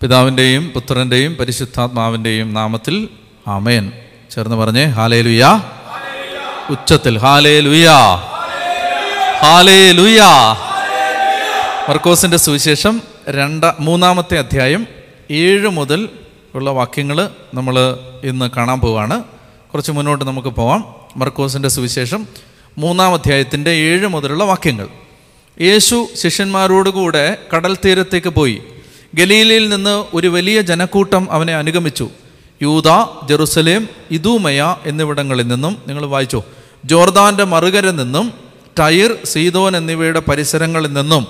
പിതാവിന്റെയും പുത്രന്റെയും പരിശുദ്ധാത്മാവിന്റെയും നാമത്തിൽ ആമേൻ. ചേർന്ന് പറഞ്ഞേ ഹാലേ ലുയാ ഉച്ചത്തിൽ ഹാലേ ലുയാ ഹാലേ ലുയാ മർക്കോസിന്റെ സുവിശേഷം രണ്ട മൂന്നാമത്തെ അധ്യായം ഏഴ് മുതൽ ഉള്ള വാക്യങ്ങൾ നമ്മൾ ഇന്ന് കാണാൻ പോവാണ്. കുറച്ച് മുന്നോട്ട് നമുക്ക് പോവാം. മർക്കോസിന്റെ സുവിശേഷം മൂന്നാം അധ്യായത്തിന്റെ ഏഴ് മുതലുള്ള വാക്യങ്ങൾ. യേശു ശിഷ്യന്മാരോടുകൂടെ കടൽ തീരത്തേക്ക് പോയി. ഗലീലയിൽ നിന്ന് ഒരു വലിയ ജനക്കൂട്ടം അവനെ അനുഗമിച്ചു. യൂത ജെറുസലേം ഇദൂമയ എന്നിവിടങ്ങളിൽ നിന്നും നിങ്ങൾ വായിച്ചു. ജോർദാന്റെ മറുകര നിന്നും ടൈർ സീതോൻ എന്നിവയുടെ പരിസരങ്ങളിൽ നിന്നും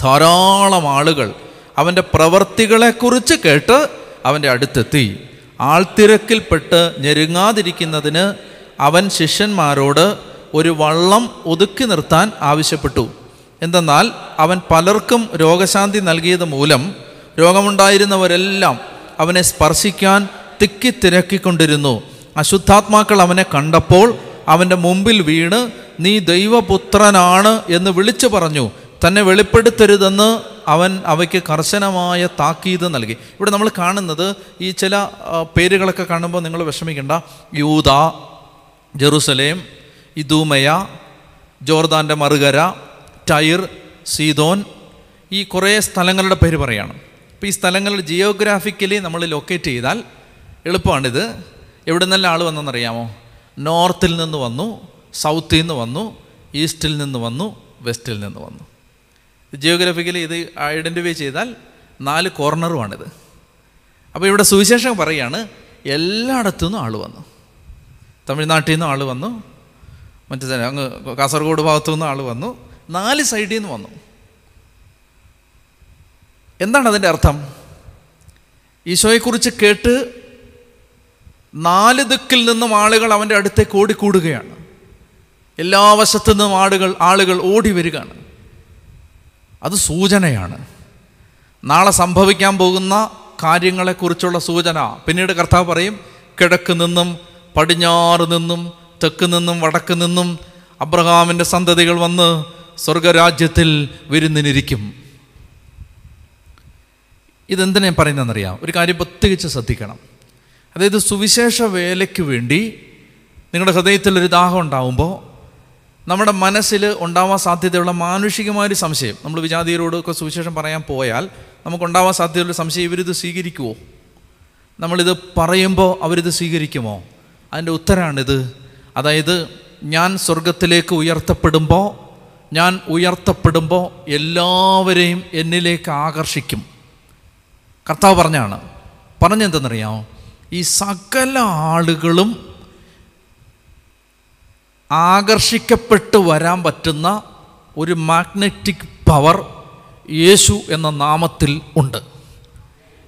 ധാരാളം ആളുകൾ അവന്റെ പ്രവർത്തികളെക്കുറിച്ച് കേട്ട് അവന്റെ അടുത്തെത്തി. ആൾത്തിരക്കിൽപ്പെട്ട് ഞെരുങ്ങാതിരിക്കുന്നതിന് അവൻ ശിഷ്യന്മാരോട് ഒരു വള്ളം ഒതുക്കി നിർത്താൻ ആവശ്യപ്പെട്ടു. എന്തെന്നാൽ അവൻ പലർക്കും രോഗശാന്തി നൽകിയത് മൂലം രോഗമുണ്ടായിരുന്നവരെല്ലാം അവനെ സ്പർശിക്കാൻ തിക്കി തിരക്കിക്കൊണ്ടിരുന്നു. അശുദ്ധാത്മാക്കൾ അവനെ കണ്ടപ്പോൾ അവന്റെ മുമ്പിൽ വീണ് നീ ദൈവപുത്രനാണ് എന്ന് വിളിച്ചു പറഞ്ഞു. തന്നെ വെളിപ്പെടുത്തരുതെന്ന് അവൻ അവയ്ക്ക് കർശനമായ താക്കീത് നൽകി. ഇവിടെ നമ്മൾ കാണുന്നത് ഈ ചില പേരുകളൊക്കെ കാണുമ്പോൾ നിങ്ങൾ വിഷമിക്കേണ്ട. യൂത ജെറുസലേം ഇദൂമയ ജോർദാന്റെ മറുകര ടൈർ സീതോൻ ഈ കുറേ സ്ഥലങ്ങളുടെ പേര് പറയാണ്. അപ്പോൾ ഈ സ്ഥലങ്ങൾ ജിയോഗ്രാഫിക്കലി നമ്മൾ ലൊക്കേറ്റ് ചെയ്താൽ എളുപ്പമാണിത്. എവിടെ നിന്നല്ല ആൾ വന്നെന്നറിയാമോ നോർത്തിൽ നിന്ന് വന്നു സൗത്തിൽ നിന്ന് വന്നു ഈസ്റ്റിൽ നിന്ന് വന്നു വെസ്റ്റിൽ നിന്ന് വന്നു. ജിയോഗ്രാഫിക്കലി ഇത് ഐഡന്റിഫൈ ചെയ്താൽ നാല് കോർണറുമാണിത് അപ്പോൾ ഇവിടെ സുവിശേഷം പറയാണ് എല്ലായിടത്തു നിന്നും ആൾ വന്നു. തമിഴ്നാട്ടിൽ നിന്നും ആൾ വന്നു. മറ്റേ അങ്ങ് കാസർഗോഡ് ഭാഗത്തു നിന്നും ആൾ വന്നു. നാല് സൈഡിൽ നിന്ന് വന്നു. എന്താണ് അതിന്റെ അർത്ഥം? ഈശോയെക്കുറിച്ച് കേട്ട് നാല് ദിക്കിൽ നിന്നും ആളുകൾ അവന്റെ അടുത്തേക്ക് ഓടിക്കൂടുകയാണ്. എല്ലാ വശത്തു നിന്നും ആളുകൾ ആളുകൾ ഓടി വരികയാണ്. അത് സൂചനയാണ്. നാളെ സംഭവിക്കാൻ പോകുന്ന കാര്യങ്ങളെക്കുറിച്ചുള്ള സൂചന. പിന്നീട് കർത്താവ് പറയും കിഴക്ക് നിന്നും പടിഞ്ഞാറ് നിന്നും തെക്ക് നിന്നും വടക്ക് നിന്നും അബ്രഹാമിന്റെ സന്തതികൾ വന്ന് സ്വർഗരാജ്യത്തിൽ വിരുന്നിനിരിക്കും. ഇതെന്തിനാ ഞാൻ പറയുന്നതെന്നറിയാം? ഒരു കാര്യം പ്രത്യേകിച്ച് ശ്രദ്ധിക്കണം. അതായത് സുവിശേഷ വേലയ്ക്ക് വേണ്ടി നിങ്ങളുടെ ഹൃദയത്തിൽ ഒരു ദാഹം ഉണ്ടാവുമ്പോൾ നമ്മുടെ മനസ്സിൽ ഉണ്ടാവാൻ സാധ്യതയുള്ള മാനുഷികമായൊരു സംശയം. നമ്മൾ വിജാതിയരോടൊക്കെ സുവിശേഷം പറയാൻ പോയാൽ നമുക്കുണ്ടാവാൻ സാധ്യതയുള്ള സംശയം ഇവരിത് സ്വീകരിക്കുമോ നമ്മളിത് പറയുമ്പോൾ അവരിത് സ്വീകരിക്കുമോ? അതിന്റെ ഉത്തരമാണിത് അതായത് ഞാൻ സ്വർഗത്തിലേക്ക് ഉയർത്തപ്പെടുമ്പോൾ ഞാൻ ഉയർത്തപ്പെടുമ്പോൾ എല്ലാവരെയും എന്നിലേക്ക് ആകർഷിക്കും. കർത്താവ് പറഞ്ഞാണ് പറഞ്ഞെന്തെന്നറിയാമോ? ഈ സകല ആളുകളും ആകർഷിക്കപ്പെട്ട് വരാൻ പറ്റുന്ന ഒരു മാഗ്നറ്റിക് പവർ യേശു എന്ന നാമത്തിൽ ഉണ്ട്.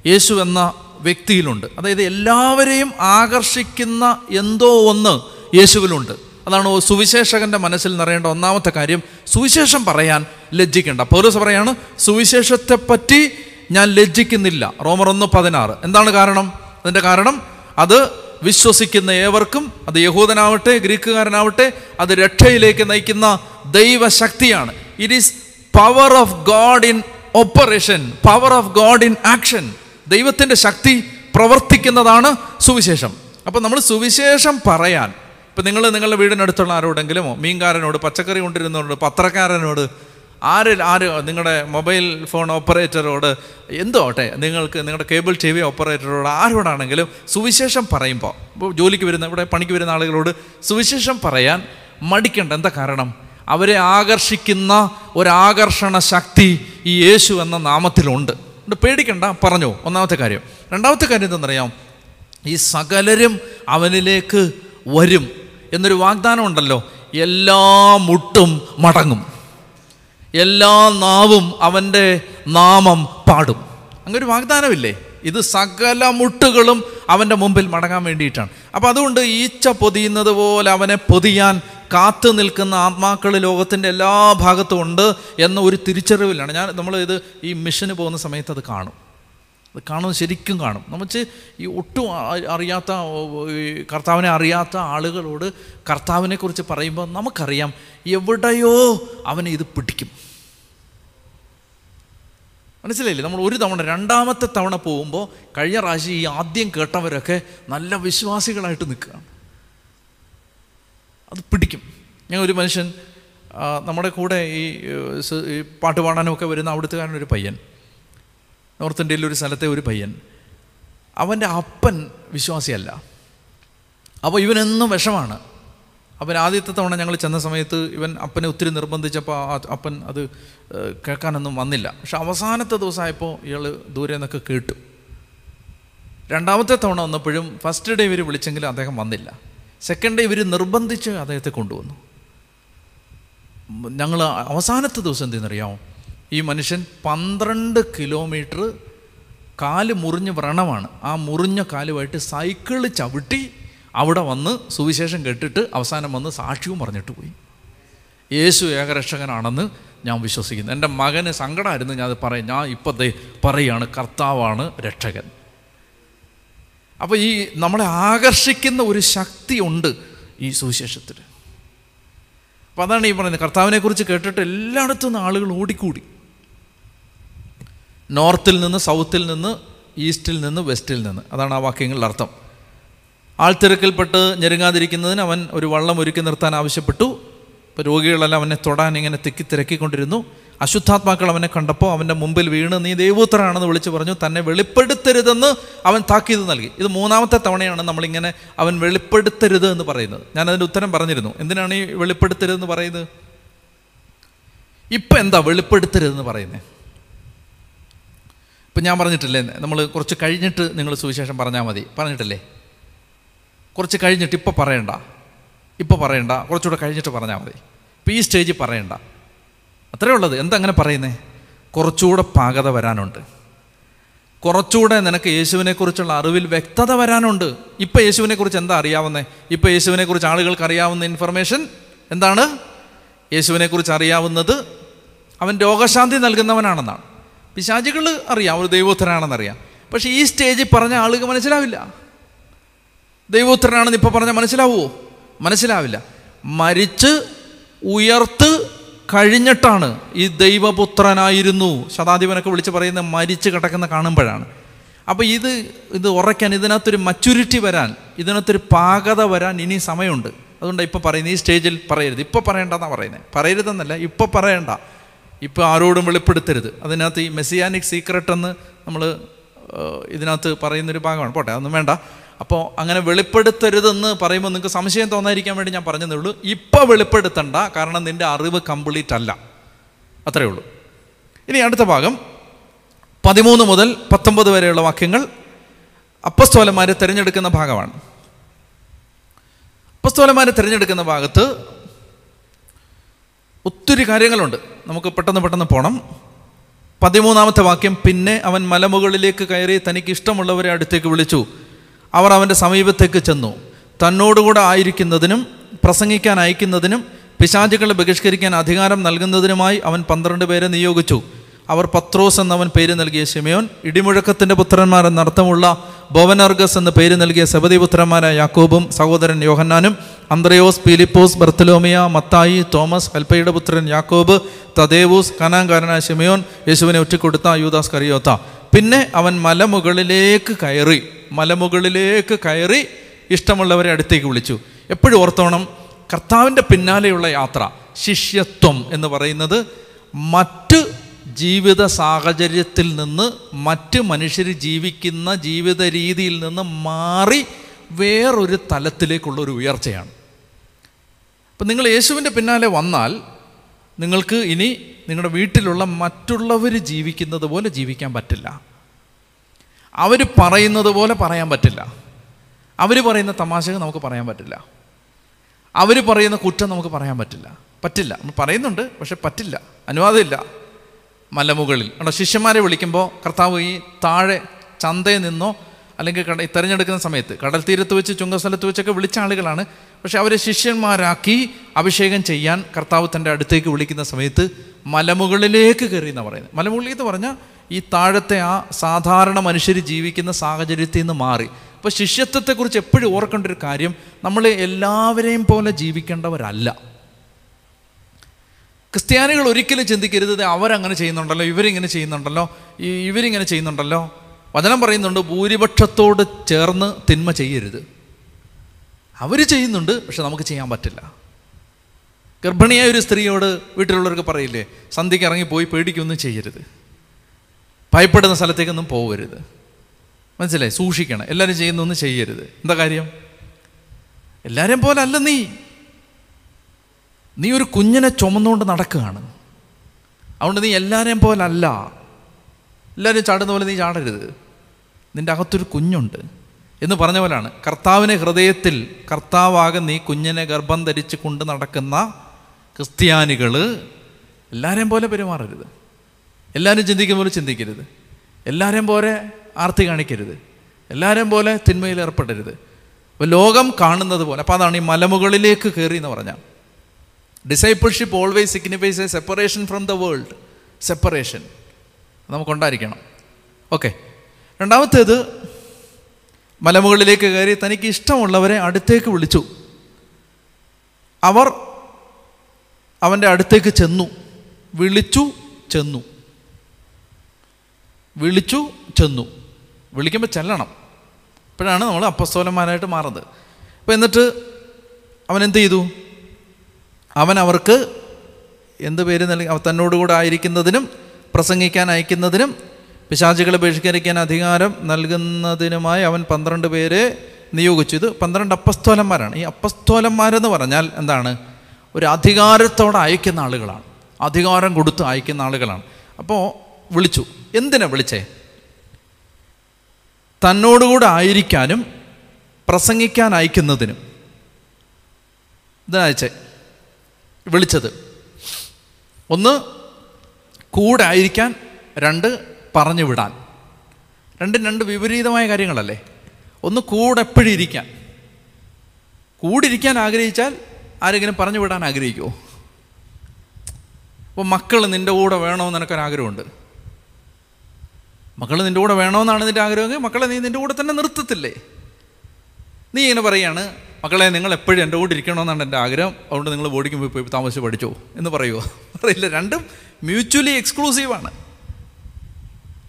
യേശു എന്ന വ്യക്തിയിലുണ്ട്. അതായത് എല്ലാവരെയും ആകർഷിക്കുന്ന എന്തോ ഒന്ന് യേശുവിലുണ്ട്. അതാണ് സുവിശേഷകന്റെ മനസ്സിൽ നിറയേണ്ട ഒന്നാമത്തെ കാര്യം. സുവിശേഷം പറയാൻ ലജ്ജിക്കേണ്ട. പൗരസ് പറയാണ് സുവിശേഷത്തെപ്പറ്റി ഞാൻ ലജ്ജിക്കുന്നില്ല. റോമർ ഒന്ന് പതിനാറ്. എന്താണ് കാരണം? അതിന്റെ കാരണം അത് വിശ്വസിക്കുന്ന ഏവർക്കും അത് യഹൂദനാവട്ടെ ഗ്രീക്കുകാരനാവട്ടെ അത് രക്ഷയിലേക്ക് നയിക്കുന്ന ദൈവശക്തിയാണ്. It is power of God in operation power of God in action ദൈവത്തിന്റെ ശക്തി പ്രവർത്തിക്കുന്നതാണ് സുവിശേഷം. അപ്പം നമ്മൾ സുവിശേഷം പറയാൻ ഇപ്പം നിങ്ങൾ നിങ്ങളുടെ വീടിനടുത്തുള്ള ആരോടെങ്കിലും മീൻകാരനോട് പച്ചക്കറി കൊണ്ടിരുന്നവരോട് പത്രക്കാരനോട് ആര് ആര് നിങ്ങളുടെ മൊബൈൽ ഫോൺ ഓപ്പറേറ്ററോട് എന്തോ ആട്ടെ നിങ്ങൾക്ക് നിങ്ങളുടെ കേബിൾ ടി വി ഓപ്പറേറ്ററോട് ആരോടാണെങ്കിലും സുവിശേഷം പറയുമ്പോൾ ഇപ്പോൾ ജോലിക്ക് വരുന്ന ഇവിടെ പണിക്ക് വരുന്ന ആളുകളോട് സുവിശേഷം പറയാൻ മടിക്കേണ്ട എന്താ കാരണം? അവരെ ആകർഷിക്കുന്ന ഒരാകർഷണ ശക്തി ഈ യേശു എന്ന നാമത്തിലുണ്ട്. പേടിക്കണ്ട പറഞ്ഞു ഒന്നാമത്തെ കാര്യം. രണ്ടാമത്തെ കാര്യം എന്തെന്നറിയാം? ഈ സകലരും അവനിലേക്ക് വരും. എന്നൊരു വാഗ്ദാനം ഉണ്ടല്ലോ. എല്ലാ മുട്ടും മടങ്ങും. എല്ലാ നാവും അവന്റെ നാമം പാടും. അങ്ങൊരു വാഗ്ദാനമില്ലേ? ഇത് സകല മുട്ടുകളും അവന്റെ മുമ്പിൽ മടങ്ങാൻ വേണ്ടിയിട്ടാണ്. അപ്പം അതുകൊണ്ട് ഈച്ച പൊതിയുന്നത് പോലെ അവനെ പൊതിയാൻ കാത്തു നിൽക്കുന്ന ആത്മാക്കൾ ലോകത്തിന്റെ എല്ലാ ഭാഗത്തും ഉണ്ട് എന്ന ഒരു തിരിച്ചറിവിലാണ്. ഞാൻ നമ്മൾ ഇത് ഈ മിഷന് പോകുന്ന സമയത്ത് അത് കാണും. അത് കാണുന്നത് ശരിക്കും കാണും. നമ്മൾ ഈ ഒട്ടും അറിയാത്ത കർത്താവിനെ അറിയാത്ത ആളുകളോട് കർത്താവിനെക്കുറിച്ച് പറയുമ്പോൾ നമുക്കറിയാം എവിടെയോ അവനെ ഇത് പിടിക്കും. മനസ്സിലായില്ലേ? നമ്മൾ ഒരു തവണ രണ്ടാമത്തെ തവണ പോകുമ്പോൾ കഴിഞ്ഞ പ്രാവശ്യം ഈ ആദ്യം കേട്ടവരൊക്കെ നല്ല വിശ്വാസികളായിട്ട് നിൽക്കുകയാണ്. അത് പിടിക്കും. ഞാൻ ഒരു മനുഷ്യൻ നമ്മുടെ കൂടെ ഈ പാട്ട് പാടാനുമൊക്കെ വരുന്ന അവിടുത്തുകാരനൊരു പയ്യൻ. നോർത്ത് ഇന്ത്യയിലെ ഒരു സ്ഥലത്തെ ഒരു പയ്യൻ. അവന്റെ അപ്പൻ വിശ്വാസിയല്ല. അപ്പോൾ ഇവനെന്നും വിഷമാണ്. അവൻ ആദ്യത്തെ തവണ ഞങ്ങൾ ചെന്ന സമയത്ത് ഇവൻ അപ്പനെ ഒത്തിരി നിർബന്ധിച്ചപ്പോൾ അപ്പൻ അത് കേൾക്കാനൊന്നും വന്നില്ല. പക്ഷെ അവസാനത്തെ ദിവസമായപ്പോൾ ഇയാൾ ദൂരെ നിന്നൊക്കെ കേട്ടു. രണ്ടാമത്തെ തവണ വന്നപ്പോഴും ഫസ്റ്റ് ഡേ ഇവർ വിളിച്ചെങ്കിലും അദ്ദേഹം വന്നില്ല. സെക്കൻഡ് ഡേ ഇവർ നിർബന്ധിച്ച് അദ്ദേഹത്തെ കൊണ്ടുവന്നു. ഞങ്ങൾ അവസാനത്തെ ദിവസം എന്തെന്നറിയാമോ? ഈ മനുഷ്യൻ പന്ത്രണ്ട് കിലോമീറ്റർ കാൽ മുറിഞ്ഞ് വ്രണമാണ്. ആ മുറിഞ്ഞ കാലുമായിട്ട് സൈക്കിൾ ചവിട്ടി അവിടെ വന്ന് സുവിശേഷം കേട്ടിട്ട് അവസാനം വന്ന് സാക്ഷ്യവും പറഞ്ഞിട്ട് പോയി. യേശു ഏകരക്ഷകനാണെന്ന് ഞാൻ വിശ്വസിക്കുന്നു. എന്റെ മകന് സങ്കടമായിരുന്നു ഞാൻ അത് പറയും. ഞാൻ ഇപ്പം പറയുകയാണ് കർത്താവാണ് രക്ഷകൻ. അപ്പോൾ ഈ നമ്മളെ ആകർഷിക്കുന്ന ഒരു ശക്തിയുണ്ട് ഈ സുവിശേഷത്തിൽ. അപ്പോൾ അതാണ് ഈ പറയുന്നത്. കർത്താവിനെക്കുറിച്ച് കേട്ടിട്ട് എല്ലായിടത്തും നിന്ന് ആളുകൾ ഓടിക്കൂടി. നോർത്തിൽ നിന്ന് സൗത്തിൽ നിന്ന് ഈസ്റ്റിൽ നിന്ന് വെസ്റ്റിൽ നിന്ന്. അതാണ് ആ വാക്യങ്ങളുടെ അർത്ഥം. ആൾത്തിരക്കിൽപ്പെട്ട് ഞെരുങ്ങാതിരിക്കുന്നതിന് അവൻ ഒരു വള്ളം ഒരുക്കി നിർത്താൻ ആവശ്യപ്പെട്ടു. ഇപ്പോൾ രോഗികളെല്ലാം അവനെ തൊടാൻ ഇങ്ങനെ തിക്കി തിരക്കിക്കൊണ്ടിരുന്നു. അശുദ്ധാത്മാക്കൾ അവനെ കണ്ടപ്പോൾ അവന്റെ മുമ്പിൽ വീണ് നീ ദൈവോത്തരാണെന്ന് വിളിച്ചു പറഞ്ഞു തന്നെ വെളിപ്പെടുത്തരുതെന്ന് അവൻ താക്കീത് നൽകി. ഇത് മൂന്നാമത്തെ തവണയാണ് നമ്മളിങ്ങനെ അവൻ വെളിപ്പെടുത്തരുത് എന്ന് പറയുന്നത്. ഞാൻ അതിന്റെ ഉത്തരം പറഞ്ഞിരുന്നു. എന്തിനാണ് ഈ വെളിപ്പെടുത്തരുതെന്ന് പറയുന്നത്? ഇപ്പം എന്താ വെളിപ്പെടുത്തരുതെന്ന് പറയുന്നത്? ഇപ്പം ഞാൻ പറഞ്ഞിട്ടില്ലേ നമ്മൾ കുറച്ച് കഴിഞ്ഞിട്ട് നിങ്ങൾ സുവിശേഷം പറഞ്ഞാൽ മതി. പറഞ്ഞിട്ടില്ലേ? കുറച്ച് കഴിഞ്ഞിട്ട് ഇപ്പോൾ പറയണ്ട. ഇപ്പോൾ പറയണ്ട. കുറച്ചുകൂടെ കഴിഞ്ഞിട്ട് പറഞ്ഞാൽ മതി. ഇപ്പോൾ ഈ സ്റ്റേജിൽ പറയണ്ട. അത്രേ ഉള്ളത്. എന്താ അങ്ങനെ പറയുന്നേ? കുറച്ചുകൂടെ പാകത വരാനുണ്ട്. കുറച്ചുകൂടെ നിനക്ക് യേശുവിനെക്കുറിച്ചുള്ള അറിവിൽ വ്യക്തത വരാനുണ്ട്. ഇപ്പോൾ യേശുവിനെക്കുറിച്ച് എന്താ അറിയാവുന്നേ? ഇപ്പോൾ യേശുവിനെക്കുറിച്ച് ആളുകൾക്ക് അറിയാവുന്ന ഇൻഫർമേഷൻ എന്താണ്? യേശുവിനെക്കുറിച്ച് അറിയാവുന്നത് അവൻ രോഗശാന്തി നൽകുന്നവനാണെന്നാണ്. പിശാചികൾ അറിയാം ഒരു ദൈവോത്തരാണെന്നറിയാം പക്ഷെ ഈ സ്റ്റേജിൽ പറഞ്ഞ ആളുകൾ മനസ്സിലാവില്ല. ദൈവോത്തരനാണെന്ന് ഇപ്പോൾ പറഞ്ഞാൽ മനസ്സിലാവുമോ മനസ്സിലാവില്ല. മരിച്ച് ഉയർത്ത് കഴിഞ്ഞിട്ടാണ് ഈ ദൈവപുത്രനായിരുന്നു. ശതാധിപനൊക്കെ വിളിച്ച് പറയുന്ന മരിച്ച് കിടക്കുന്ന കാണുമ്പോഴാണ്. അപ്പോൾ ഇത് ഇത് ഉറയ്ക്കാൻ ഇതിനകത്തൊരു മച്യൂരിറ്റി വരാൻ ഇതിനകത്തൊരു പാകത വരാൻ ഇനി സമയമുണ്ട്. അതുകൊണ്ടാണ് ഇപ്പോൾ പറയുന്നത് ഈ സ്റ്റേജിൽ പറയരുത്. ഇപ്പോൾ പറയണ്ടെന്നാണ് പറയുന്നത്. പറയരുതെന്നല്ല ഇപ്പോൾ പറയണ്ട. ഇപ്പോൾ ആരോടും വെളിപ്പെടുത്തരുത്. അതിനകത്ത് ഈ മെസ്സിയാനിക് സീക്രട്ട് എന്ന് നമ്മൾ ഇതിനകത്ത് പറയുന്നൊരു ഭാഗമാണ്. പോട്ടെ അതൊന്നും വേണ്ട. അപ്പോൾ അങ്ങനെ വെളിപ്പെടുത്തരുതെന്ന് പറയുമ്പോൾ നിങ്ങൾക്ക് സംശയം തോന്നാതിരിക്കാൻ വേണ്ടി ഞാൻ പറഞ്ഞതേ ഉള്ളൂ. ഇപ്പോൾ വെളിപ്പെടുത്തണ്ട കാരണം നിന്റെ അറിവ് കംപ്ലീറ്റ് അല്ല. അത്രയേ ഉള്ളൂ. ഇനി അടുത്ത ഭാഗം. പതിമൂന്ന് മുതൽ പത്തൊമ്പത് വരെയുള്ള വാക്യങ്ങൾ അപ്പസ്തോലന്മാരെ തിരഞ്ഞെടുക്കുന്ന ഭാഗമാണ്. അപ്പസ്തോലന്മാരെ തിരഞ്ഞെടുക്കുന്ന ഭാഗത്ത് ഒത്തിരി കാര്യങ്ങളുണ്ട്. നമുക്ക് പെട്ടെന്ന് പെട്ടെന്ന് പോകണം പതിമൂന്നാമത്തെ വാക്യം പിന്നെ അവൻ മലമുകളിലേക്ക് കയറി തനിക്ക് ഇഷ്ടമുള്ളവരെ അടുത്തേക്ക് വിളിച്ചു. അവർ അവന്റെ സമീപത്തേക്ക് ചെന്നു. തന്നോടുകൂടെ ആയിരിക്കുന്നതിനും പ്രസംഗിക്കാൻ അയക്കുന്നതിനും പിശാചുകളെ ബഹിഷ്കരിക്കാൻ അധികാരം നൽകുന്നതിനുമായി അവൻ പന്ത്രണ്ട് പേരെ നിയോഗിച്ചു. അവർ പത്രോസ് എന്നവൻ പേര് നൽകിയ ശിമയോൻ ഇടിമുഴക്കത്തിന്റെ പുത്രന്മാരെന്നർത്ഥമുള്ള ബോവനർഗസ് എന്ന് പേര് നൽകിയ സബദി പുത്രന്മാരായ യാക്കോബും സഹോദരൻ യോഹന്നാനും അന്ത്രയോസ് പീലിപ്പോസ് ബർത്തലോമിയ മത്തായി തോമസ് അൽപ്പയുടെ പുത്രൻ യാക്കോബ് തദേവൂസ് കനാങ്കാരനായ ഷിമയോൻ യേശുവിനെ ഒറ്റക്കൊടുത്ത യൂദാസ് കറിയോത്ത. പിന്നെ അവൻ മലമുകളിലേക്ക് കയറി മലമുകളിലേക്ക് കയറി ഇഷ്ടമുള്ളവരെ അടുത്തേക്ക് വിളിച്ചു. എപ്പോഴും ഓർത്തോണം കർത്താവിന്റെ പിന്നാലെയുള്ള യാത്ര ശിഷ്യത്വം എന്ന് പറയുന്നത് മറ്റ് ജീവിത സാഹചര്യത്തിൽ നിന്ന് മറ്റ് മനുഷ്യർ ജീവിക്കുന്ന ജീവിത രീതിയിൽ നിന്ന് മാറി വേറൊരു തലത്തിലേക്കുള്ള ഒരു ഉയർച്ചയാണ്. അപ്പം നിങ്ങൾ യേശുവിന്റെ പിന്നാലെ വന്നാൽ നിങ്ങൾക്ക് ഇനി നിങ്ങളുടെ വീട്ടിലുള്ള മറ്റുള്ളവർ ജീവിക്കുന്നത് പോലെ ജീവിക്കാൻ പറ്റില്ല. അവർ പറയുന്നത് പോലെ പറയാൻ പറ്റില്ല. അവർ പറയുന്ന തമാശകൾ നമുക്ക് പറയാൻ പറ്റില്ല. അവർ പറയുന്ന കുറ്റം നമുക്ക് പറയാൻ പറ്റില്ല. പറ്റില്ല. നമ്മൾ പറയുന്നുണ്ട് പക്ഷെ പറ്റില്ല. അനുവാദമില്ല. മലമുകളിൽ. അവിടെ ശിഷ്യന്മാരെ വിളിക്കുമ്പോൾ കർത്താവ് ഈ താഴെ ചന്തയിൽ നിന്നോ അല്ലെങ്കിൽ കട തിരഞ്ഞെടുക്കുന്ന സമയത്ത് കടൽ തീരത്ത് വെച്ച് ചുങ്കസ്ഥലത്ത് വെച്ചൊക്കെ വിളിച്ച ആളുകളാണ്. പക്ഷെ അവരെ ശിഷ്യന്മാരാക്കി അഭിഷേകം ചെയ്യാൻ കർത്താവ് തന്റെ അടുത്തേക്ക് വിളിക്കുന്ന സമയത്ത് മലമുകളിലേക്ക് കയറി എന്നാണ് പറയുന്നത്. മലമുകളിൽ എന്ന് പറഞ്ഞാൽ ഈ താഴത്തെ ആ സാധാരണ മനുഷ്യർ ജീവിക്കുന്ന സാഹചര്യത്തിൽ നിന്ന് മാറി. അപ്പോൾ ശിഷ്യത്വത്തെക്കുറിച്ച് എപ്പോഴും ഓർക്കേണ്ട ഒരു കാര്യം നമ്മൾ എല്ലാവരെയും പോലെ ജീവിക്കേണ്ടവരല്ല. ക്രിസ്ത്യാനികൾ ഒരിക്കലും ചിന്തിക്കരുത് "ദേ അവരങ്ങനെ ചെയ്യുന്നുണ്ടല്ലോ ഇവരിങ്ങനെ ചെയ്യുന്നുണ്ടല്ലോ ഇവരിങ്ങനെ ചെയ്യുന്നുണ്ടല്ലോ. വചനം പറയുന്നുണ്ട് ഭൂരിപക്ഷത്തോട് ചേർന്ന് തിന്മ ചെയ്യരുത്. അവർ ചെയ്യുന്നുണ്ട് പക്ഷെ നമുക്ക് ചെയ്യാൻ പറ്റില്ല. ഗർഭിണിയായ ഒരു സ്ത്രീയോട് വീട്ടിലുള്ളവർക്ക് പറയില്ലേ സന്ധ്യയ്ക്ക് ഇറങ്ങി പോയി പേടിക്കൊന്നും ചെയ്യരുത്. ഭയപ്പെടുന്ന സ്ഥലത്തേക്കൊന്നും പോകരുത്. മനസ്സിലായി? സൂക്ഷിക്കണം. എല്ലാവരും ചെയ്യുന്നൊന്നും ചെയ്യരുത്. എന്താ കാര്യം? എല്ലാവരെയും പോലെ അല്ല നീ. നീ ഒരു കുഞ്ഞിനെ ചുമന്നുകൊണ്ട് നടക്കുകയാണ്. അതുകൊണ്ട് നീ എല്ലാവരെയും പോലല്ല. എല്ലാവരും ചാടുന്ന പോലെ നീ ചാടരുത്. നിന്റെ അകത്തൊരു കുഞ്ഞുണ്ട് എന്ന് പറഞ്ഞ പോലാണ്. കർത്താവിനെ ഹൃദയത്തിൽ കർത്താവാകെ നീ കുഞ്ഞിനെ ഗർഭം ധരിച്ച് കൊണ്ട് നടക്കുന്ന ക്രിസ്ത്യാനികൾ എല്ലാവരെയും പോലെ പെരുമാറരുത്. എല്ലാവരും ചിന്തിക്കുന്ന പോലെ ചിന്തിക്കരുത്. എല്ലാവരെയും പോലെ ആർത്തി കാണിക്കരുത്. എല്ലാവരെയും പോലെ തിന്മയിൽ ഏർപ്പെടരുത്. അപ്പോൾ ലോകം കാണുന്നത് പോലെ അപ്പോൾ അതാണ് ഈ മലമുകളിലേക്ക് കയറി എന്ന് പറഞ്ഞാൽ. Discipleship always signifies a separation from the world separation നമുക്കുണ്ടായിരിക്കണം. Okay രണ്ടാമത്തേത് മലമുകളിലേക്ക് കയറി തനിക്ക് ഇഷ്ടമുള്ളവരെ അടുത്തേക്ക് വിളിച്ചു. അവർ അവന്റെ അടുത്തേക്ക് ചെന്നു. വിളിച്ചു ചെന്നു. വിളിച്ചു ചെന്നു. വിളിക്കുമ്പോൾ ചെല്ലണം. അപ്പോഴാണ് നമ്മൾ അപ്പസ്തോലന്മാരായിട്ട് മാറുന്നത്. അപ്പോൾ എന്നിട്ട് അവൻ എന്ത് ചെയ്തു? അവൻ അവർക്ക് എന്ത് പേര് നൽകി? തന്നോടുകൂടെ ആയിരിക്കുന്നതിനും പ്രസംഗിക്കാൻ അയക്കുന്നതിനും പിശാചുകളെ ബഹിഷ്കരിക്കാൻ അധികാരം നൽകുന്നതിനുമായി അവൻ പന്ത്രണ്ട് പേരെ നിയോഗിച്ചു. ഇത് പന്ത്രണ്ട് അപ്പസ്തോലന്മാരാണ്. ഈ അപ്പസ്തോലന്മാരെന്ന് പറഞ്ഞാൽ എന്താണ്? ഒരു അധികാരത്തോടെ അയക്കുന്ന ആളുകളാണ്. അധികാരം കൊടുത്ത് അയക്കുന്ന ആളുകളാണ്. അപ്പോൾ വിളിച്ചു. എന്തിനാ വിളിച്ചേ? തന്നോടുകൂടെ ആയിരിക്കാനും പ്രസംഗിക്കാൻ അയക്കുന്നതിനും. ഇതാ അയച്ചേ. വിളിച്ചത്. ഒന്ന് കൂടെ ആയിരിക്കാൻ. രണ്ട് പറഞ്ഞു വിടാൻ. രണ്ടും രണ്ട് വിപരീതമായ കാര്യങ്ങളല്ലേ? ഒന്ന് കൂടെ എപ്പോഴും ഇരിക്കാൻ കൂടിരിക്കാൻ ആഗ്രഹിച്ചാൽ ആരെങ്കിലും പറഞ്ഞു വിടാൻ ആഗ്രഹിക്കുമോ അപ്പോൾ മക്കൾ നിന്റെ കൂടെ വേണമെന്ന് നിനക്കൊരാഗ്രഹമുണ്ട്. മക്കൾ നിന്റെ കൂടെ വേണമെന്നാണ് നിന്റെ ആഗ്രഹമെങ്കിൽ മക്കളെ നീ നിന്റെ കൂടെ തന്നെ നിർത്തത്തില്ലേ? നീ ഇങ്ങനെ പറയാണ് മക്കളെ നിങ്ങൾ എപ്പോഴും എന്റെ കൂടെ ഇരിക്കണമെന്നാണ് എന്റെ ആഗ്രഹം. അതുകൊണ്ട് നിങ്ങൾ ബോഡിക്ക് പോയി താമസിച്ച് പഠിച്ചോ എന്ന് പറയുമോ പറയില്ല. രണ്ടും മ്യൂച്വലി എക്സ്ക്ലൂസീവാണ്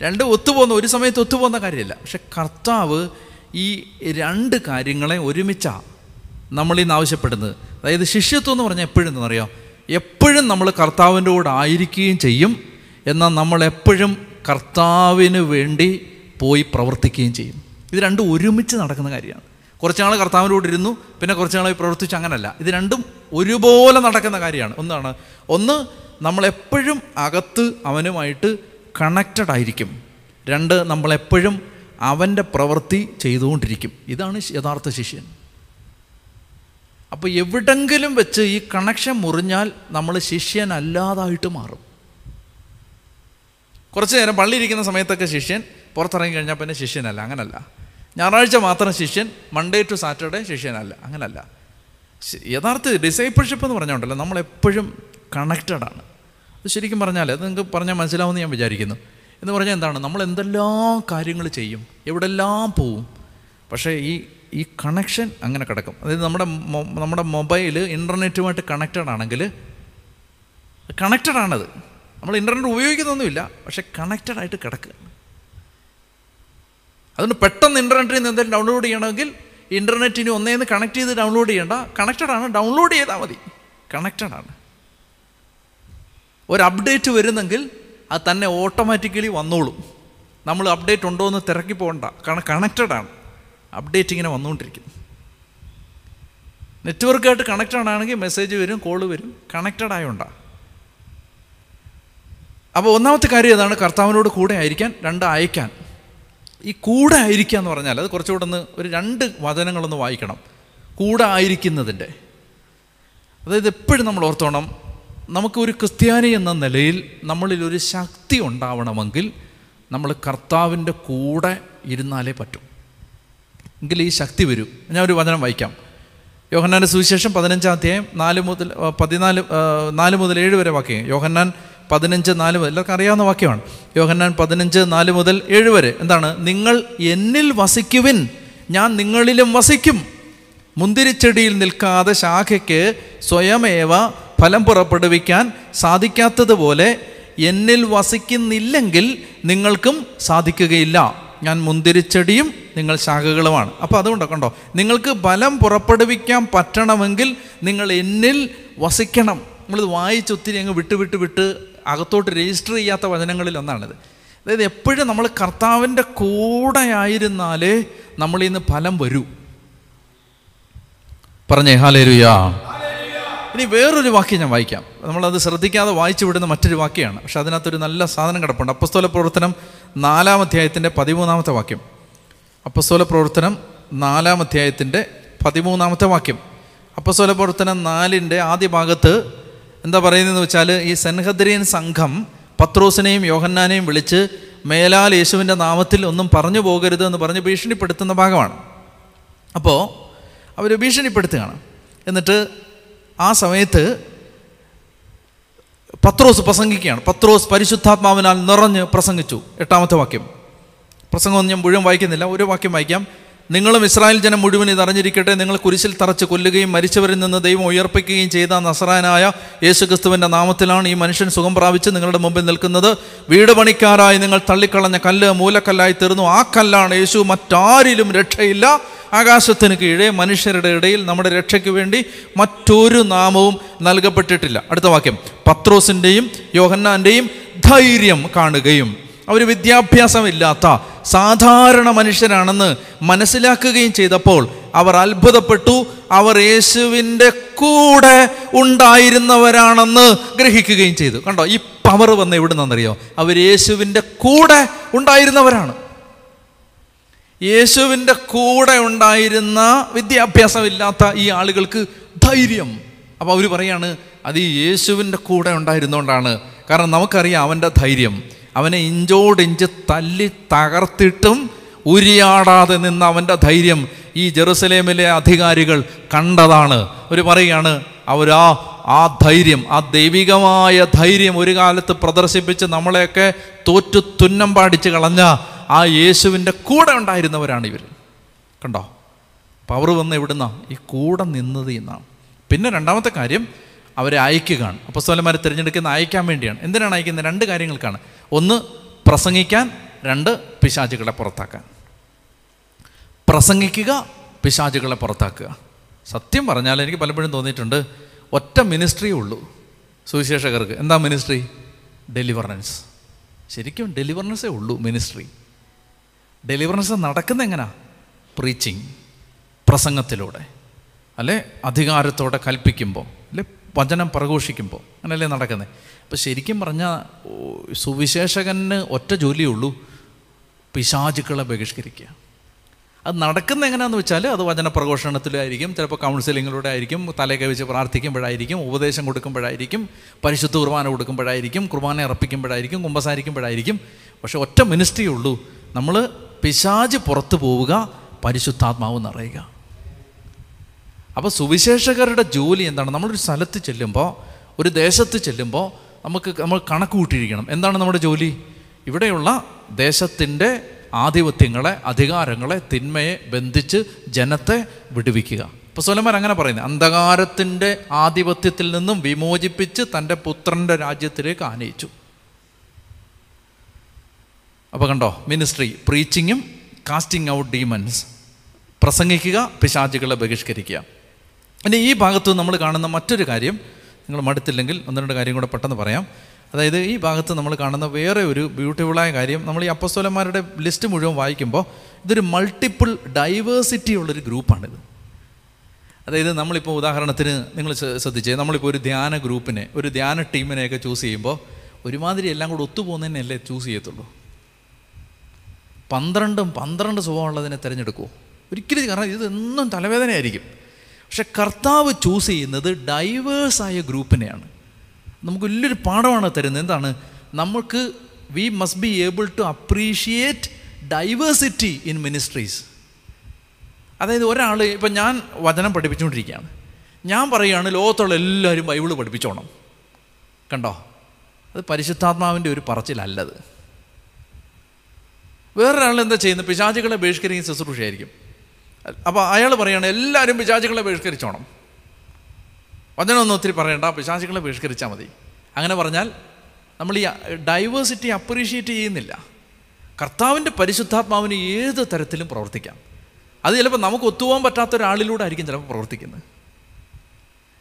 രണ്ടും ഒത്തുപോകുന്ന ഒരു സമയത്ത് ഒത്തുപോകുന്ന കാര്യമില്ല. പക്ഷെ കർത്താവ് ഈ രണ്ട് കാര്യങ്ങളെ ഒരുമിച്ചാണ് നമ്മളിന്ന് ആവശ്യപ്പെടുന്നത്. അതായത് ശിഷ്യത്വം എന്ന് പറഞ്ഞാൽ എപ്പോഴും എന്നറിയാം എപ്പോഴും നമ്മൾ കർത്താവിന്റെ കൂടെ ആയിരിക്കുകയും ചെയ്യും. എന്നാൽ നമ്മൾ എപ്പോഴും കർത്താവിന് വേണ്ടി പോയി പ്രവർത്തിക്കുകയും ചെയ്യും. ഇത് രണ്ടും ഒരുമിച്ച് നടക്കുന്ന കാര്യമാണ്. കുറച്ച് നാൾ കർത്താവിന്റെ കൂടെ ഇരുന്നു പിന്നെ കുറച്ച് നാളായി പ്രവർത്തിച്ചു അങ്ങനല്ല. ഇത് രണ്ടും ഒരുപോലെ നടക്കുന്ന കാര്യമാണ്. ഒന്നാണ് ഒന്ന് നമ്മളെപ്പോഴും അകത്ത് അവനുമായിട്ട് കണക്റ്റഡ് ആയിരിക്കും. രണ്ട് നമ്മളെപ്പോഴും അവന്റെ പ്രവൃത്തി ചെയ്തുകൊണ്ടിരിക്കും. ഇതാണ് യഥാർത്ഥ ശിഷ്യൻ. അപ്പോൾ എവിടെങ്കിലും വെച്ച് ഈ കണക്ഷൻ മുറിഞ്ഞാൽ നമ്മൾ ശിഷ്യനല്ലാതായിട്ട് മാറും. കുറച്ച് നേരം പള്ളിയിരിക്കുന്ന സമയത്തൊക്കെ ശിഷ്യൻ പുറത്തിറങ്ങി കഴിഞ്ഞാൽ പിന്നെ ശിഷ്യനല്ല അങ്ങനല്ല. ഞായറാഴ്ച മാത്രം ശിഷ്യൻ മൺഡേ ടു സാറ്റർഡേ ശിഷ്യനല്ല അങ്ങനല്ല. യഥാർത്ഥ ഡിസൈപ്പിൾഷിപ്പ് എന്ന് പറഞ്ഞുകൊണ്ടല്ലോ നമ്മളെപ്പോഴും കണക്റ്റഡ് ആണ്. അത് ശരിക്കും പറഞ്ഞാൽ അത് നിങ്ങൾക്ക് പറഞ്ഞാൽ മനസ്സിലാവുമെന്ന് ഞാൻ വിചാരിക്കുന്നു. എന്ന് പറഞ്ഞാൽ എന്താണ്? നമ്മൾ എന്തെല്ലാം കാര്യങ്ങൾ ചെയ്യും എവിടെല്ലാം പോവും പക്ഷേ ഈ ഈ കണക്ഷൻ അങ്ങനെ കിടക്കും. അതായത് നമ്മുടെ നമ്മുടെ മൊബൈൽ ഇന്റർനെറ്റുമായിട്ട് കണക്റ്റഡ് ആണെങ്കിൽ കണക്റ്റഡ് ആണത്. നമ്മൾ ഇന്റർനെറ്റ് ഉപയോഗിക്കുന്നൊന്നുമില്ല പക്ഷേ കണക്റ്റഡ് ആയിട്ട് കിടക്കുക അതുകൊണ്ട് പെട്ടെന്ന് ഇന്റർനെറ്റിൽ നിന്ന് എന്തെങ്കിലും ഡൗൺലോഡ് ചെയ്യണമെങ്കിൽ ഇന്റർനെറ്റിന് ഒന്നേന്ന് കണക്ട് ചെയ്ത് ഡൗൺലോഡ് ചെയ്യേണ്ട. കണക്റ്റഡ് ആണ് ഡൗൺലോഡ് ചെയ്താൽ മതി. കണക്റ്റഡ് ആണ്. ഒരു അപ്ഡേറ്റ് വരുന്നെങ്കിൽ അത് തന്നെ ഓട്ടോമാറ്റിക്കലി വന്നോളും. നമ്മൾ അപ്ഡേറ്റ് ഉണ്ടോ എന്ന് തിരക്കി പോകണ്ട. കാരണം കണക്റ്റഡ് ആണ്. അപ്ഡേറ്റ് ഇങ്ങനെ വന്നുകൊണ്ടിരിക്കും നെറ്റ്വർക്കായിട്ട് കണക്റ്റഡ് ആണെങ്കിൽ മെസ്സേജ് വരും കോൾ വരും. കണക്റ്റഡ് ആയോണ്ടാണ് അപ്പോൾ ഒന്നാമത്തെ കാര്യം ഏതാണ്? കർത്താവിനോട് കൂടെ ആയിരിക്കാൻ രണ്ട് അയക്കാൻ. ഈ കൂടെ ആയിരിക്കുക എന്ന് പറഞ്ഞാൽ അത് കുറച്ചുകൂടെ ഒന്ന് ഒരു രണ്ട് വചനങ്ങളൊന്ന് വായിക്കണം. കൂടെ ആയിരിക്കുന്നതിന്റെ. അതായത് എപ്പോഴും നമ്മൾ ഓർത്തോണം നമുക്കൊരു ക്രിസ്ത്യാനി എന്ന നിലയിൽ നമ്മളിൽ ഒരു ശക്തി ഉണ്ടാവണമെങ്കിൽ നമ്മൾ കർത്താവിന്റെ കൂടെ ഇരുന്നാലേ പറ്റും. എങ്കിൽ ഈ ശക്തി വരും. ഞാൻ ഒരു വചനം വായിക്കാം. യോഹന്നാന്റെ സുവിശേഷം പതിനഞ്ചാം അധ്യായം നാല് മുതൽ പതിനാല് നാല് മുതൽ ഏഴ് വരെ വാക്യം. യോഹന്നാൻ പതിനഞ്ച് നാല് മുതൽ എല്ലാവർക്കും അറിയാവുന്ന വാക്യമാണ്. യോഹന്നാൻ പതിനഞ്ച് നാല് മുതൽ ഏഴ് വരെ. എന്താണ്? നിങ്ങൾ എന്നിൽ വസിക്കുവിൻ ഞാൻ നിങ്ങളിലും വസിക്കും. മുന്തിരിച്ചെടിയിൽ നിൽക്കാതെ ശാഖയ്ക്ക് സ്വയമേവ ഫലം പുറപ്പെടുവിക്കാൻ സാധിക്കാത്തതുപോലെ എന്നിൽ വസിക്കുന്നില്ലെങ്കിൽ നിങ്ങൾക്കും സാധിക്കുകയില്ല. ഞാൻ മുന്തിരിച്ചെടിയും നിങ്ങൾ ശാഖകളുമാണ്. അപ്പോൾ അതുകൊണ്ട് കണ്ടോ? നിങ്ങൾക്ക് ഫലം പുറപ്പെടുവിക്കാൻ പറ്റണമെങ്കിൽ നിങ്ങൾ എന്നിൽ വസിക്കണം. നമ്മളിത് വായിച്ച് ഒത്തിരി അങ്ങ് വിട്ട് വിട്ട് വിട്ട് അകത്തോട്ട് രജിസ്റ്റർ ചെയ്യാത്ത വചനങ്ങളിൽ ഒന്നാണിത്. അതായത് എപ്പോഴും നമ്മൾ കർത്താവിന്റെ കൂടെ ആയിരുന്നാലേ നമ്മളിൽ നിന്ന് ഫലം വരൂ. പറഞ്ഞേ ഹാലേരുയാ ഇനി വേറൊരു വാക്യം ഞാൻ വായിക്കാം. നമ്മളത് ശ്രദ്ധിക്കാതെ വായിച്ചു വിടുന്ന മറ്റൊരു വാക്യമാണ്. പക്ഷെ അതിനകത്തൊരു നല്ല സാധനം കിടപ്പുണ്ട്. അപ്പസ്തോല പ്രവർത്തനം നാലാം അധ്യായത്തിന്റെ പതിമൂന്നാമത്തെ വാക്യം. അപ്പസ്തോല പ്രവർത്തനം നാലാം അധ്യായത്തിന്റെ പതിമൂന്നാമത്തെ വാക്യം. അപ്പസ്തോല പ്രവർത്തനം നാലിന്റെ ആദ്യ ഭാഗത്ത് എന്താ പറയുന്നതെന്ന് വെച്ചാൽ ഈ സെൻഹദ്രിയൻ സംഘം പത്രോസിനെയും യോഹന്നാനെയും വിളിച്ച് മേലാൽ യേശുവിന്റെ നാമത്തിൽ ഒന്നും പറഞ്ഞു പോകരുത് എന്ന് പറഞ്ഞ് ഭീഷണിപ്പെടുത്തുന്ന ഭാഗമാണ്. അപ്പോൾ അവർ ഭീഷണിപ്പെടുത്തുകയാണ്. എന്നിട്ട് ആ സമയത്ത് പത്രോസ് പ്രസംഗിക്കുകയാണ്. പത്രോസ് പരിശുദ്ധാത്മാവിനാൽ നിറഞ്ഞ് പ്രസംഗിച്ചു. എട്ടാമത്തെ വാക്യം. പ്രസംഗമൊന്നും ഞാൻ മുഴുവൻ വായിക്കുന്നില്ല. ഒരു വാക്യം വായിക്കാം. നിങ്ങളും ഇസ്രായേൽ ജനം മുഴുവൻ ഇത് അറിഞ്ഞിരിക്കട്ടെ. നിങ്ങൾ കുരിശിൽ തറച്ച് കൊല്ലുകയും മരിച്ചവരിൽ നിന്ന് ദൈവം ഉയർപ്പിക്കുകയും ചെയ്ത നസറാനായ യേശുക്രിസ്തുവിന്റെ നാമത്തിലാണ് ഈ മനുഷ്യൻ സുഖം പ്രാപിച്ച് നിങ്ങളുടെ മുമ്പിൽ നിൽക്കുന്നത്. വീട് പണിക്കാരായി നിങ്ങൾ തള്ളിക്കളഞ്ഞ കല്ല് മൂലക്കല്ലായി തീർന്നു. ആ കല്ലാണ് യേശു മറ്റാരിലും രക്ഷയില്ല. ആകാശത്തിന് കീഴേ മനുഷ്യരുടെ ഇടയിൽ നമ്മുടെ രക്ഷയ്ക്ക് വേണ്ടി മറ്റൊരു നാമവും നൽകപ്പെട്ടിട്ടില്ല. അടുത്ത വാക്യം. പത്രോസിന്റെയും യോഹന്നാന്റെയും ധൈര്യം കാണുകയും അവർ വിദ്യാഭ്യാസമില്ലാത്ത സാധാരണ മനുഷ്യരാണെന്ന് മനസ്സിലാക്കുകയും ചെയ്തപ്പോൾ അവർ അത്ഭുതപ്പെട്ടു. അവർ യേശുവിന്റെ കൂടെ ഉണ്ടായിരുന്നവരാണെന്ന് ഗ്രഹിക്കുകയും ചെയ്തു. കണ്ടോ ഈ പവർ വന്ന് എവിടെ നിന്നറിയോ അവർ യേശുവിന്റെ കൂടെ ഉണ്ടായിരുന്നവരാണ്. യേശുവിന്റെ കൂടെ ഉണ്ടായിരുന്ന വിദ്യാഭ്യാസമില്ലാത്ത ഈ ആളുകൾക്ക് ധൈര്യം. അപ്പോൾ അവർ പറയാണ് അത് ഈ യേശുവിന്റെ കൂടെ ഉണ്ടായിരുന്നുകൊണ്ടാണ് കാരണം നമുക്കറിയാം അവന്റെ ധൈര്യം. അവനെ ഇഞ്ചോടിഞ്ച് തല്ലി തകർത്തിട്ടും ഉരിയാടാതെ നിന്ന അവന്റെ ധൈര്യം ഈ ജെറുസലേമിലെ അധികാരികൾ കണ്ടതാണ്. അവർ പറയുകയാണ് അവരാ ആ ധൈര്യം ആ ദൈവികമായ ധൈര്യം ഒരു കാലത്ത് പ്രദർശിപ്പിച്ച് നമ്മളെയൊക്കെ തോറ്റു തുന്നം പാടിച്ച് കളഞ്ഞ ആ യേശുവിന്റെ കൂടെ ഉണ്ടായിരുന്നവരാണ് ഇവർ കണ്ടോ? പവർ വന്ന് എവിടുന്ന? ഈ കൂടെ നിന്നത് എന്നാണ്. പിന്നെ രണ്ടാമത്തെ കാര്യം അവരെ അയക്കുകയാണ്. അപ്പസ്തോലന്മാരെ തിരഞ്ഞെടുക്കുന്ന അയക്കാൻ വേണ്ടിയാണ്. എന്തിനാണ് അയക്കുന്നത്? രണ്ട് കാര്യങ്ങൾക്കാണ്. ഒന്ന് പ്രസംഗിക്കാൻ. രണ്ട് പിശാചുകളെ പുറത്താക്കാൻ. പ്രസംഗിക്കുക പിശാചുകളെ പുറത്താക്കുക. സത്യം പറഞ്ഞാൽ എനിക്ക് പലപ്പോഴും തോന്നിയിട്ടുണ്ട് ഒറ്റ മിനിസ്ട്രിയേ ഉള്ളൂ. സുവിശേഷകർക്ക് എന്താ മിനിസ്ട്രി ഡെലിവറൻസ് ശരിക്കും ഡെലിവറൻസേ ഉള്ളൂ മിനിസ്ട്രി ഡെലിവറൻസ് നടക്കുന്ന എങ്ങനെയാ പ്രീച്ചിങ് പ്രസംഗത്തിലൂടെ. അല്ലെ? അധികാരത്തോടെ കൽപ്പിക്കുമ്പോൾ വചനം പ്രഘോഷിക്കുമ്പോൾ അങ്ങനെയല്ലേ നടക്കുന്നത് അപ്പോൾ ശരിക്കും പറഞ്ഞാൽ സുവിശേഷകന് ഒറ്റ ജോലിയേ ഉള്ളൂ പിശാചുക്കളെ ബഹിഷ്കരിക്കുക. അത് നടക്കുന്ന എങ്ങനെയാണെന്ന് വെച്ചാൽ അത് വചന പ്രഘോഷണത്തിലായിരിക്കും ചിലപ്പോൾ കൗൺസിലിങ്ങിലൂടെ ആയിരിക്കും തലയൊക്കെ വെച്ച് പ്രാർത്ഥിക്കുമ്പോഴായിരിക്കും ഉപദേശം കൊടുക്കുമ്പോഴായിരിക്കും പരിശുദ്ധ കുർബാന കൊടുക്കുമ്പോഴായിരിക്കും കുർബാന അർപ്പിക്കുമ്പോഴായിരിക്കും കുമ്പസാരിക്കുമ്പോഴായിരിക്കും. പക്ഷേ ഒറ്റ മിനിസ്ട്രിയേ ഉള്ളൂ. നമ്മൾ പിശാജ് പുറത്തു പോവുക പരിശുദ്ധാത്മാവ് നിറയുക. അപ്പോൾ സുവിശേഷകരുടെ ജോലി എന്താണ്? നമ്മളൊരു സ്ഥലത്ത് ചെല്ലുമ്പോൾ ഒരു ദേശത്ത് ചെല്ലുമ്പോൾ നമുക്ക് നമ്മൾ കണക്ക് കൂട്ടിയിരിക്കണം. എന്താണ് നമ്മുടെ ജോലി? ഇവിടെയുള്ള ദേശത്തിന്റെ ആധിപത്യങ്ങളെ അധികാരങ്ങളെ തിന്മയെ ബന്ധിച്ച് ജനത്തെ വിടുവിക്കുക. ഇപ്പോൾ സോലമാൻ അങ്ങനെ പറയുന്നത് അന്ധകാരത്തിന്റെ ആധിപത്യത്തിൽ നിന്നും വിമോചിപ്പിച്ച് തന്റെ പുത്രന്റെ രാജ്യത്തിലേക്ക് ആനയിച്ചു. അപ്പോൾ കണ്ടോ മിനിസ്ട്രി പ്രീച്ചിങ്ങും കാസ്റ്റിംഗ് ഔട്ട് ഡീമൻസ്. പ്രസംഗിക്കുക പിശാചികളെ ബഹിഷ്കരിക്കുക. ഇനി ഈ ഭാഗത്ത് നമ്മൾ കാണുന്ന മറ്റൊരു കാര്യം നിങ്ങൾ മടുത്തില്ലെങ്കിൽ ഒന്ന് രണ്ട് കാര്യം കൂടെ പെട്ടെന്ന് പറയാം. അതായത് ഈ ഭാഗത്ത് നമ്മൾ കാണുന്ന വേറെ ഒരു ബ്യൂട്ടിഫുള്ളായ കാര്യം നമ്മൾ ഈ അപ്പസ്തോലന്മാരുടെ ലിസ്റ്റ് മുഴുവൻ വായിക്കുമ്പോൾ ഇതൊരു മൾട്ടിപ്പിൾ ഡൈവേഴ്സിറ്റി ഉള്ളൊരു ഗ്രൂപ്പാണിത് അതായത് നമ്മളിപ്പോൾ ഉദാഹരണത്തിന് നിങ്ങൾ ശ്രദ്ധിച്ചേ നമ്മളിപ്പോൾ ഒരു ധ്യാന ഗ്രൂപ്പിനെ ഒരു ധ്യാന ടീമിനെയൊക്കെ ചൂസ് ചെയ്യുമ്പോൾ ഒരുമാതിരി എല്ലാം കൂടെ ഒത്തുപോകുന്നതിനല്ലേ ചൂസ് ചെയ്യത്തുള്ളൂ. പന്ത്രണ്ടും പന്ത്രണ്ട് സ്വഭാവമുള്ളതിനെ തിരഞ്ഞെടുക്കുമോ ഒരിക്കലും കാരണം ഇത് എന്നും തലവേദനയായിരിക്കും. പക്ഷെ കർത്താവ് ചൂസ് ചെയ്യുന്നത് ഡൈവേഴ്സായ ഗ്രൂപ്പിനെയാണ്. നമുക്ക് വലിയൊരു പാഠമാണ് തരുന്നത്. എന്താണ്? നമുക്ക് we must be able to appreciate diversity in ministries അതായത് ഒരാൾ ഇപ്പം ഞാൻ വചനം പഠിപ്പിച്ചുകൊണ്ടിരിക്കുകയാണ്. ഞാൻ പറയുകയാണ് ലോകത്തുള്ള എല്ലാവരും ബൈബിൾ പഠിപ്പിച്ചോണം. കണ്ടോ? അത് പരിശുദ്ധാത്മാവിന്റെ ഒരു പറച്ചിലല്ലത്. വേറൊരാൾ എന്താ ചെയ്യുന്നത്? പിശാചികളെ ബഹിഷ്കരിക്കുന്ന ശുശ്രൂഷയായിരിക്കും. അപ്പോൾ അയാൾ പറയുകയാണ് എല്ലാവരും പിശാചുകളെ ബഹിഷ്കരിച്ചോണം. വചനമൊന്നും ഒത്തിരി പറയണ്ട പിശാചികളെ ബഹിഷ്കരിച്ചാൽ മതി. അങ്ങനെ പറഞ്ഞാൽ നമ്മൾ ഈ ഡൈവേഴ്സിറ്റി അപ്രീഷിയേറ്റ് ചെയ്യുന്നില്ല. കർത്താവിന്റെ പരിശുദ്ധാത്മാവിന് ഏത് തരത്തിലും പ്രവർത്തിക്കാം. അത് ചിലപ്പോൾ നമുക്ക് ഒത്തുപോകാൻ പറ്റാത്ത ഒരാളിലൂടെ ആയിരിക്കും ചിലപ്പോൾ പ്രവർത്തിക്കുന്നത്.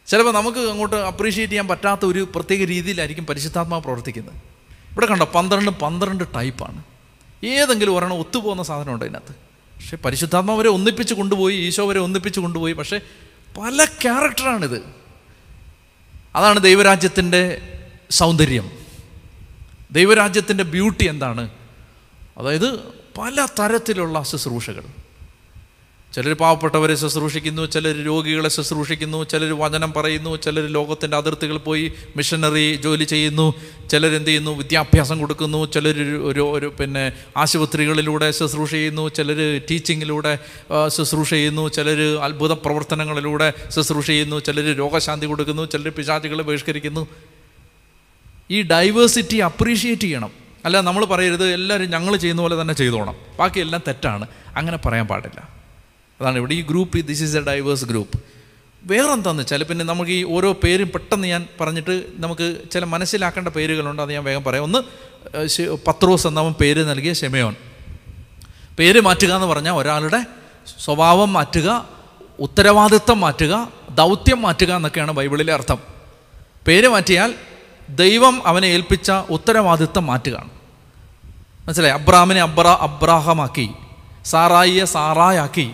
ചിലപ്പോൾ നമുക്ക് അങ്ങോട്ട് അപ്രീഷിയേറ്റ് ചെയ്യാൻ പറ്റാത്ത ഒരു പ്രത്യേക രീതിയിലായിരിക്കും പരിശുദ്ധാത്മാവ് പ്രവർത്തിക്കുന്നത്. ഇവിടെ കണ്ടോ പന്ത്രണ്ട് പന്ത്രണ്ട് ടൈപ്പാണ്. ഏതെങ്കിലും ഒരെണ്ണം ഒത്തുപോകുന്ന സാധനമുണ്ട് അതിനകത്ത്. പക്ഷേ പരിശുദ്ധാത്മാവ് വരെ ഒന്നിപ്പിച്ച് കൊണ്ടുപോയി ഈശോ വരെ ഒന്നിപ്പിച്ച് കൊണ്ടുപോയി. പക്ഷേ പല ക്യാരക്ടറാണിത്. അതാണ് ദൈവരാജ്യത്തിന്റെ സൗന്ദര്യം. ദൈവരാജ്യത്തിന്റെ ബ്യൂട്ടി എന്താണ്? അതായത് പല തരത്തിലുള്ള ശുശ്രൂഷകൾ. ചിലർ പാവപ്പെട്ടവരെ ശുശ്രൂഷിക്കുന്നു ചിലർ രോഗികളെ ശുശ്രൂഷിക്കുന്നു ചിലർ വചനം പറയുന്നു ചിലർ ലോകത്തിന്റെ അതിർത്തികൾ പോയി മിഷനറി ജോലി ചെയ്യുന്നു ചിലരെന്ത് ചെയ്യുന്നു വിദ്യാഭ്യാസം കൊടുക്കുന്നു ചിലർ ഒരു ഒരു പിന്നെ ആശുപത്രികളിലൂടെ ശുശ്രൂഷ ചെയ്യുന്നു ചിലർ ടീച്ചിങ്ങിലൂടെ ശുശ്രൂഷ ചെയ്യുന്നു ചിലർ അത്ഭുത പ്രവർത്തനങ്ങളിലൂടെ ശുശ്രൂഷ ചെയ്യുന്നു ചിലർ രോഗശാന്തി കൊടുക്കുന്നു ചിലർ പിശാചുകളെ ബഹിഷ്കരിക്കുന്നു. ഈ ഡൈവേഴ്സിറ്റി അപ്രീഷിയേറ്റ് ചെയ്യണം. അല്ല നമ്മൾ പറയരുത് എല്ലാവരും ഞങ്ങൾ ചെയ്യുന്ന പോലെ തന്നെ ചെയ്തോണം. ബാക്കിയെല്ലാം തെറ്റാണ്. അങ്ങനെ പറയാൻ പാടില്ല. അതാണ് ഇവിടെ ഈ group this is a diverse group വേറെന്താന്ന് വെച്ചാൽ പിന്നെ നമുക്ക് ഈ ഓരോ പേരും പെട്ടെന്ന് ഞാൻ പറഞ്ഞിട്ട് നമുക്ക് ചില മനസ്സിലാക്കേണ്ട പേരുകളുണ്ട് അത് ഞാൻ വേഗം പറയാം. ഒന്ന് പത്രോസ് എന്നവൻ പേര് നൽകിയ ഷെമയോൻ പേര് മാറ്റുക എന്ന് പറഞ്ഞാൽ ഒരാളുടെ സ്വഭാവം മാറ്റുക ഉത്തരവാദിത്വം മാറ്റുക ദൗത്യം മാറ്റുക എന്നൊക്കെയാണ് ബൈബിളിലെ അർത്ഥം. പേര് മാറ്റിയാൽ ദൈവം അവനെ ഏൽപ്പിച്ച ഉത്തരവാദിത്വം മാറ്റുകയാണ്. മനസ്സിലായി? അബ്രാമിനെ അബ്ര അബ്രാഹമാക്കി സാറായിയെ സാറായാക്കി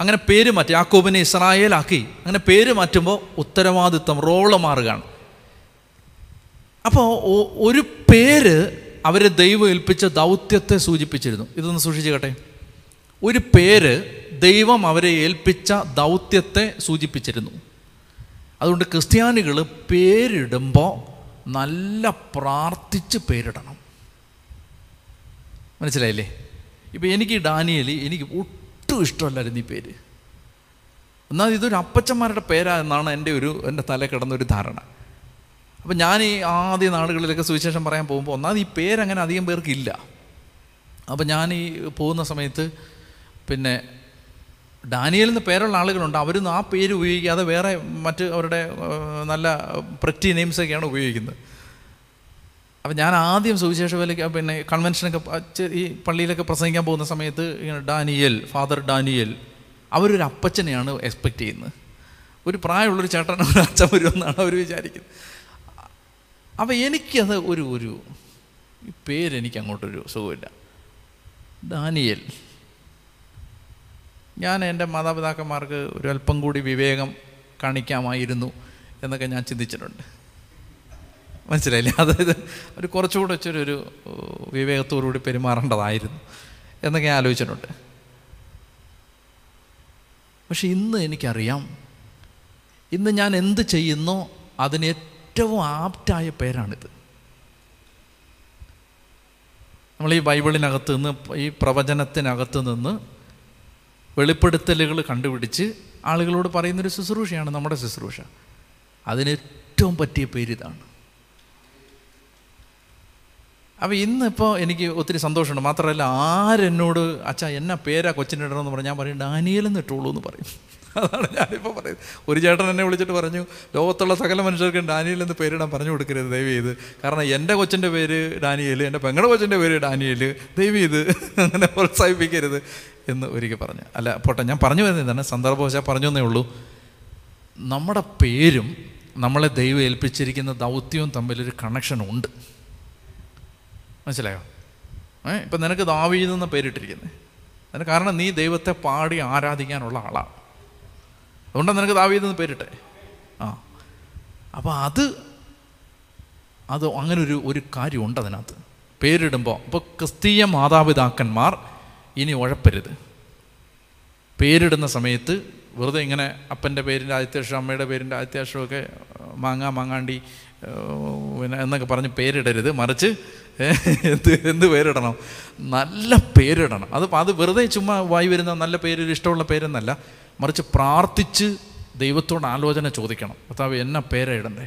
അങ്ങനെ പേര് മാറ്റി യാക്കോബിനെ ഇസ്രായേലാക്കി. അങ്ങനെ പേര് മാറ്റുമ്പോൾ ഉത്തരവാദിത്വം റോൾ മാറുകയാണ്. അപ്പോൾ ഒരു പേര് അവരെ ദൈവം ഏൽപ്പിച്ച ദൗത്യത്തെ സൂചിപ്പിച്ചിരുന്നു. ഇതൊന്ന് സൂക്ഷിച്ചു കേട്ടെ ഒരു പേര് ദൈവം അവരെ ഏൽപ്പിച്ച ദൗത്യത്തെ സൂചിപ്പിച്ചിരുന്നു. അതുകൊണ്ട് ക്രിസ്ത്യാനികൾ പേരിടുമ്പോൾ നല്ല പ്രാർത്ഥിച്ച് പേരിടണം. മനസ്സിലായില്ലേ? ഇപ്പം എനിക്ക് ഡാനിയൽ എനിക്ക് ഒട്ടും ഇഷ്ടമല്ലായിരുന്നു ഈ പേര്. എന്നാൽ ഇതൊരു അപ്പച്ചന്മാരുടെ പേരാ എന്നാണ് എന്റെ ഒരു എന്റെ തല കിടന്നൊരു ധാരണ. അപ്പം ഞാൻ ഈ ആദ്യ നാടുകളിലൊക്കെ സുവിശേഷം പറയാൻ പോകുമ്പോൾ ഒന്നാമത് ഈ പേരങ്ങനെ അധികം പേർക്കില്ല അപ്പം ഞാൻ ഈ പോകുന്ന സമയത്ത് പിന്നെ ഡാനിയൽ എന്ന് പേരുള്ള ആളുകളുണ്ട്. അവരൊന്നും ആ പേര് ഉപയോഗിക്കാതെ വേറെ മറ്റ് അവരുടെ നല്ല പ്രറ്റി നെയിംസൊക്കെയാണ് ഉപയോഗിക്കുന്നത്. അപ്പം ഞാൻ ആദ്യം സുവിശേഷ വേലയ്ക്ക് പിന്നെ കൺവെൻഷനൊക്കെ ഈ പള്ളിയിലൊക്കെ പ്രസംഗിക്കാൻ പോകുന്ന സമയത്ത് ഇങ്ങനെ ഡാനിയൽ ഫാദർ ഡാനിയൽ അവരൊരു അപ്പച്ചനെയാണ് എക്സ്പെക്റ്റ് ചെയ്യുന്നത്. ഒരു പ്രായമുള്ളൊരു ചേട്ടൻ ഒരു അച്ഛൻ വരുമെന്നാണ് അവർ വിചാരിക്കുന്നത്. അപ്പം എനിക്കത് ഒരു ഒരു പേരെനിക്ക് അങ്ങോട്ടൊരു സുഖമില്ല. ഡാനിയൽ. ഞാൻ എന്റെ മാതാപിതാക്കന്മാർക്ക് ഒരു അല്പം കൂടി വിവേകം കാണിക്കാമായിരുന്നു എന്നൊക്കെ ഞാൻ ചിന്തിച്ചിട്ടുണ്ട്. മനസ്സിലായില്ലേ? അതായത് ഒരു കുറച്ചുകൂടെ വെച്ചൊരു ഒരു വിവേകത്തോടുകൂടി പെരുമാറേണ്ടതായിരുന്നു എന്നൊക്കെ ഞാൻ ആലോചിച്ചിട്ടുണ്ട്. പക്ഷെ ഇന്ന് എനിക്കറിയാം ഇന്ന് ഞാൻ എന്ത് ചെയ്യുന്നോ അതിന് ഏറ്റവും ആപ്റ്റായ പേരാണിത്. നമ്മൾ ഈ ബൈബിളിനകത്ത് നിന്ന് ഈ പ്രവചനത്തിനകത്ത് നിന്ന് വെളിപ്പെടുത്തലുകൾ കണ്ടുപിടിച്ച് ആളുകളോട് പറയുന്നൊരു ശുശ്രൂഷയാണ് നമ്മുടെ ശുശ്രൂഷ. അതിന് ഏറ്റവും പറ്റിയ പേര് ഇതാണ്. അപ്പോൾ ഇന്നിപ്പോൾ എനിക്ക് ഒത്തിരി സന്തോഷമുണ്ട്. മാത്രമല്ല ആരെന്നോട് അച്ഛാ എന്നാ പേരാ കൊച്ചിന്റെ ഇടണമെന്ന് ഞാൻ പറയും ഡാനിയൽ എന്ന് ഇട്ടോളൂ എന്ന് പറയും. അതാണ് ഞാനിപ്പോൾ പറയുന്നത്. ഒരു ചേട്ടൻ എന്നെ വിളിച്ചിട്ട് പറഞ്ഞു ലോകത്തുള്ള സകല മനുഷ്യർക്കും ഡാനിയൽ എന്ന് പേരിടാൻ പറഞ്ഞു കൊടുക്കരുത് ദയവ് ചെയ്ത്. കാരണം എന്റെ കൊച്ചിന്റെ പേര് ഡാനിയൽ എന്റെ പെങ്ങളുടെ കൊച്ചിന്റെ പേര് ഡാനിയൽ ദയവ് ചെയ്ത് അങ്ങനെ പ്രോത്സാഹിപ്പിക്കരുത് എന്ന് ഒരിക്കൽ പറഞ്ഞു. അല്ല പോട്ടെ ഞാൻ പറഞ്ഞു വരുന്നത് തന്നെ സന്ദർഭവശാൽ പറഞ്ഞു എന്നേ ഉള്ളൂ. നമ്മുടെ പേരും നമ്മളെ ദൈവം ഏൽപ്പിച്ചിരിക്കുന്ന ദൗത്യവും തമ്മിലൊരു കണക്ഷൻ ഉണ്ട്. മനസ്സിലായോ? ഏ? ഇപ്പം നിനക്ക് ദാവീദ് എന്ന പേരിട്ടിരിക്കുന്നത് അതിന് കാരണം നീ ദൈവത്തെ പാടി ആരാധിക്കാനുള്ള ആളാണ് അതുകൊണ്ടാണ് നിനക്ക് ദാവീദ് എന്ന് പേരിട്ടെ. ആ. അപ്പോൾ അത് അത് അങ്ങനെ ഒരു ഒരു കാര്യമുണ്ട് അതിനകത്ത്. പേരിടുമ്പോൾ ഇപ്പോൾ ക്രിസ്തീയ മാതാപിതാക്കന്മാർ ഇനി ഉഴപ്പരുത്. പേരിടുന്ന സമയത്ത് വെറുതെ ഇങ്ങനെ അപ്പന്റെ പേരിന്റെ ആദ്യത്തെ അമ്മയുടെ പേരിന്റെ ആദ്യത്തെ മാങ്ങാ മാങ്ങ മാങ്ങാണ്ടി പിന്നെ എന്നൊക്കെ പറഞ്ഞ് പേരിടരുത്. മറിച്ച് എന്ത് എന്ത് പേരിടണം? നല്ല പേരിടണം. അത് അത് വെറുതെ ചുമ്മാ വായി വരുന്ന നല്ല പേര് ഇഷ്ടമുള്ള പേരെന്നല്ല. മറിച്ച് പ്രാർത്ഥിച്ച് ദൈവത്തോട് ആലോചന ചോദിക്കണം. കർത്താവ് എന്ന പേരാ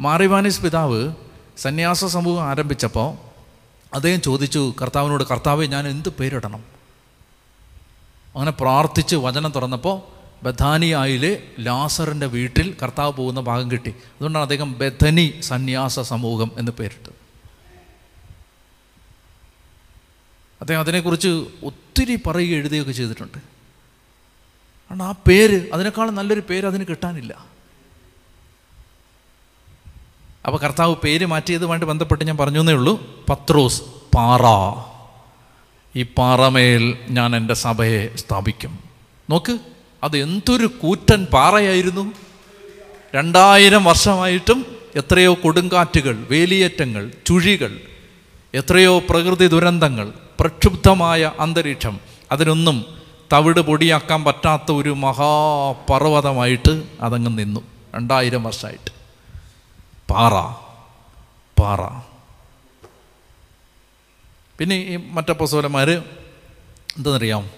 മാറിവാനിസ് പിതാവ് സന്യാസ സമൂഹം ആരംഭിച്ചപ്പോൾ അദ്ദേഹം ചോദിച്ചു കർത്താവിനോട് കർത്താവെ ഞാൻ എന്ത് പേരിടണം? അങ്ങനെ പ്രാർത്ഥിച്ച് വചനം തുറന്നപ്പോൾ ബഥാനിയായിലെ ലാസറിന്റെ വീട്ടിൽ കർത്താവ് പോകുന്ന ഭാഗം കിട്ടി. അതുകൊണ്ടാണ് അദ്ദേഹം ബഥനി സന്യാസ സമൂഹം എന്ന് പേരിട്ടത്. അദ്ദേഹം അതിനെക്കുറിച്ച് ഒത്തിരി പറയുക എഴുതുകയൊക്കെ ചെയ്തിട്ടുണ്ട്. കാരണം ആ പേര് അതിനേക്കാളും നല്ലൊരു പേര് അതിന് കിട്ടാനില്ല. അപ്പോൾ കർത്താവ് പേര് മാറ്റിയതുമായിട്ട് ബന്ധപ്പെട്ട് ഞാൻ പറഞ്ഞു ഉള്ളൂ. പത്രോസ് പാറ. ഈ പാറമേൽ ഞാൻ എന്റെ സഭയെ സ്ഥാപിക്കും. നോക്ക് അത് എന്തൊരു കൂറ്റൻ പാറയായിരുന്നു. രണ്ടായിരം വർഷമായിട്ടും എത്രയോ കൊടുങ്കാറ്റുകൾ വേലിയേറ്റങ്ങൾ ചുഴികൾ എത്രയോ പ്രകൃതി ദുരന്തങ്ങൾ പ്രക്ഷുബ്ധമായ അന്തരീക്ഷം അതിനൊന്നും തവിട് പൊടിയാക്കാൻ പറ്റാത്ത ഒരു മഹാപർവതമായിട്ട് അതങ്ങ് നിന്നു. രണ്ടായിരം വർഷമായിട്ട്. പാറ പാറ. പിന്നെ ഈ മറ്റപ്പസോലന്മാർ എന്തെന്നറിയാം?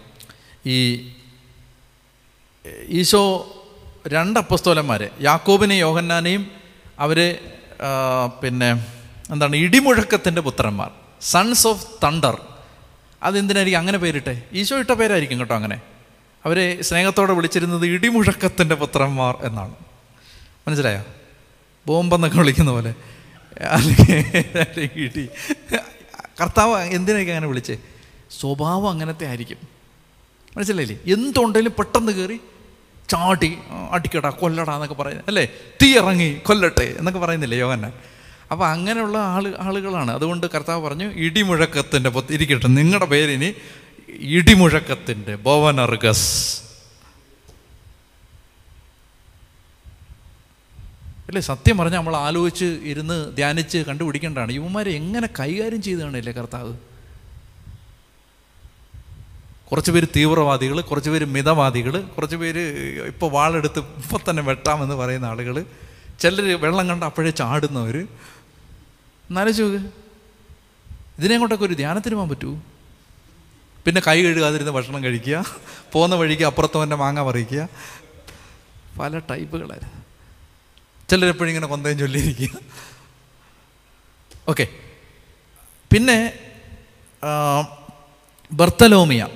ഈ ഈശോ രണ്ടപ്പസ്തോലന്മാരെ യാക്കോബിനെയും യോഹന്നാനെയും അവരെ പിന്നെ എന്താണ് ഇടിമുഴക്കത്തിന്റെ പുത്രന്മാർ. സൺസ് ഓഫ് തണ്ടർ അതെന്തിനായിരിക്കും അങ്ങനെ പേരിട്ടെ? ഈശോ ഇട്ട പേരായിരിക്കും കേട്ടോ അങ്ങനെ. അവരെ സ്നേഹത്തോടെ വിളിച്ചിരുന്നത് ഇടിമുഴക്കത്തിന്റെ പുത്രന്മാർ എന്നാണ്. മനസ്സിലായോ? ബോംബെന്നൊക്കെ വിളിക്കുന്ന പോലെ. അല്ലെങ്കിൽ ഇടി. കർത്താവ് എന്തിനായിരിക്കും അങ്ങനെ വിളിച്ചേ? സ്വഭാവം അങ്ങനത്തെ ആയിരിക്കും. മനസ്സിലായില്ലേ? എന്തുണ്ടെങ്കിലും പെട്ടെന്ന് കയറി ചാടി അടിക്കടാ കൊല്ലടാ എന്നൊക്കെ പറയുന്നത് അല്ലേ? തീ ഇറങ്ങി കൊല്ലട്ടെ എന്നൊക്കെ പറയുന്നില്ലേ യോഗന്നാൻ അപ്പോൾ അങ്ങനെയുള്ള ആൾ ആളുകളാണ്. അതുകൊണ്ട് കർത്താവ് പറഞ്ഞു ഇടിമുഴക്കത്തിന്റെ ഇരിക്കട്ടെ നിങ്ങളുടെ പേരിനി ഇടിമുഴക്കത്തിന്റെ ബോവനർഗസ് അല്ലേ സത്യം പറഞ്ഞാൽ നമ്മൾ ആലോചിച്ച് ഇരുന്ന് ധ്യാനിച്ച് കണ്ടുപിടിക്കേണ്ടതാണ്. യുവമാരെ എങ്ങനെ കൈകാര്യം ചെയ്തതാണല്ലേ കർത്താവ്? കുറച്ച് പേര് തീവ്രവാദികൾ കുറച്ച് പേര് മിതവാദികൾ കുറച്ച് പേര് ഇപ്പോൾ വാളെടുത്ത് ഇപ്പം തന്നെ വെട്ടാമെന്ന് പറയുന്ന ആളുകൾ ചിലർ വെള്ളം കണ്ട അപ്പോഴേ ചാടുന്നവർ എന്നാലും ചോക്ക് ഇതിനെ കൊണ്ടൊക്കെ ഒരു ധ്യാനത്തിന് പോകാൻ പറ്റൂ പിന്നെ കൈ കഴുകാതിരുന്ന് ഭക്ഷണം കഴിക്കുക പോകുന്ന വഴിക്ക് അപ്പുറത്തവന്റെ മാങ്ങ പറിക്കുക. പല ടൈപ്പുകളായിരുന്നു. ചിലരെപ്പോഴും ഇങ്ങനെ കൊന്തയും ചൊല്ലിയിരിക്കുക. ഓക്കെ. പിന്നെ ബർത്തലോമിയ.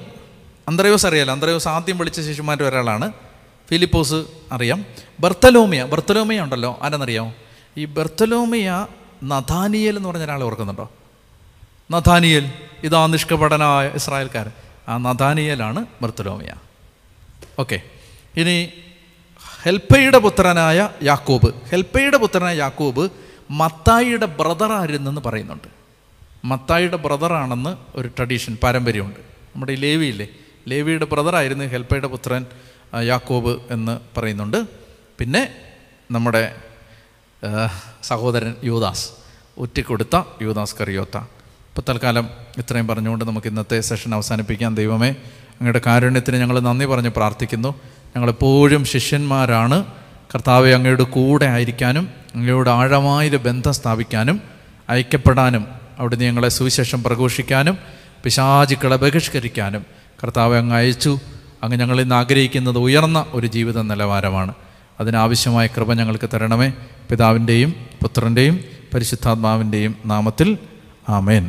അന്ത്രയോസ് അറിയാലോ? അന്ത്രയോസ് ആദ്യം വിളിച്ച ശിശുമാരിൽ ഒരാളാണ്. ഫിലിപ്പോസ് അറിയാം. ബർത്തലോമിയ. ബർത്തലോമിയ ഉണ്ടല്ലോ. ആരെന്നറിയാമോ? ഈ ബർത്തലോമിയ നഥാനിയൽ എന്ന് പറഞ്ഞ ഒരാളെ ഓർക്കുന്നുണ്ടോ? നഥാനിയൽ ഇതാ നിഷ്കപടനായ ഇസ്രായേൽക്കാരൻ. ആ നഥാനിയലാണ് മൃത്തുലോമിയ ഓക്കെ ഇനി ഹെൽപ്പയുടെ പുത്രനായ യാക്കോബ്. ഹെൽപ്പയുടെ പുത്രനായ യാക്കോബ് മത്തായിയുടെ ബ്രദർ ആയിരുന്നെന്ന് പറയുന്നുണ്ട്. മത്തായിയുടെ ബ്രദറാണെന്ന് ഒരു ട്രഡീഷൻ പാരമ്പര്യമുണ്ട്. നമ്മുടെ ഈ ലേവിയില്ലേ? ലേവിയുടെ ബ്രദറായിരുന്നു ഹെൽപ്പയുടെ പുത്രൻ യാക്കോബ് എന്ന് പറയുന്നുണ്ട്. പിന്നെ നമ്മുടെ സഹോദരൻ യൂദാസ് ഒറ്റിക്കൊടുത്ത യൂദാസ് കറിയോത്ത. ഇപ്പോൾ തൽക്കാലം ഇത്രയും പറഞ്ഞുകൊണ്ട് നമുക്ക് ഇന്നത്തെ സെഷൻ അവസാനിപ്പിക്കാം. ദൈവമേ അങ്ങയുടെ കാരുണ്യത്തിന് ഞങ്ങൾ നന്ദി പറഞ്ഞ് പ്രാർത്ഥിക്കുന്നു. ഞങ്ങളെപ്പോഴും ശിഷ്യന്മാരാണ്. കർത്താവ് അങ്ങയുടെ കൂടെ ആയിരിക്കാനും അങ്ങയോട് ആഴമായൊരു ബന്ധം സ്ഥാപിക്കാനും ഐക്യപ്പെടാനും അവിടുന്ന് ഞങ്ങളെ സുവിശേഷം പ്രഘോഷിക്കാനും പിശാചുക്കളെ ബഹിഷ്കരിക്കാനും കർത്താവ് അങ്ങ് അയച്ചു. അങ്ങ് ഞങ്ങൾ ഇന്ന് ആഗ്രഹിക്കുന്നത് ഉയർന്ന ഒരു ജീവിത നിലവാരമാണ്. അതിനാവശ്യമായ കൃപ ഞങ്ങൾക്ക് തരണമേ. പിതാവിന്റെയും പുത്രന്റെയും പരിശുദ്ധാത്മാവിന്റെയും നാമത്തിൽ ആമേൻ.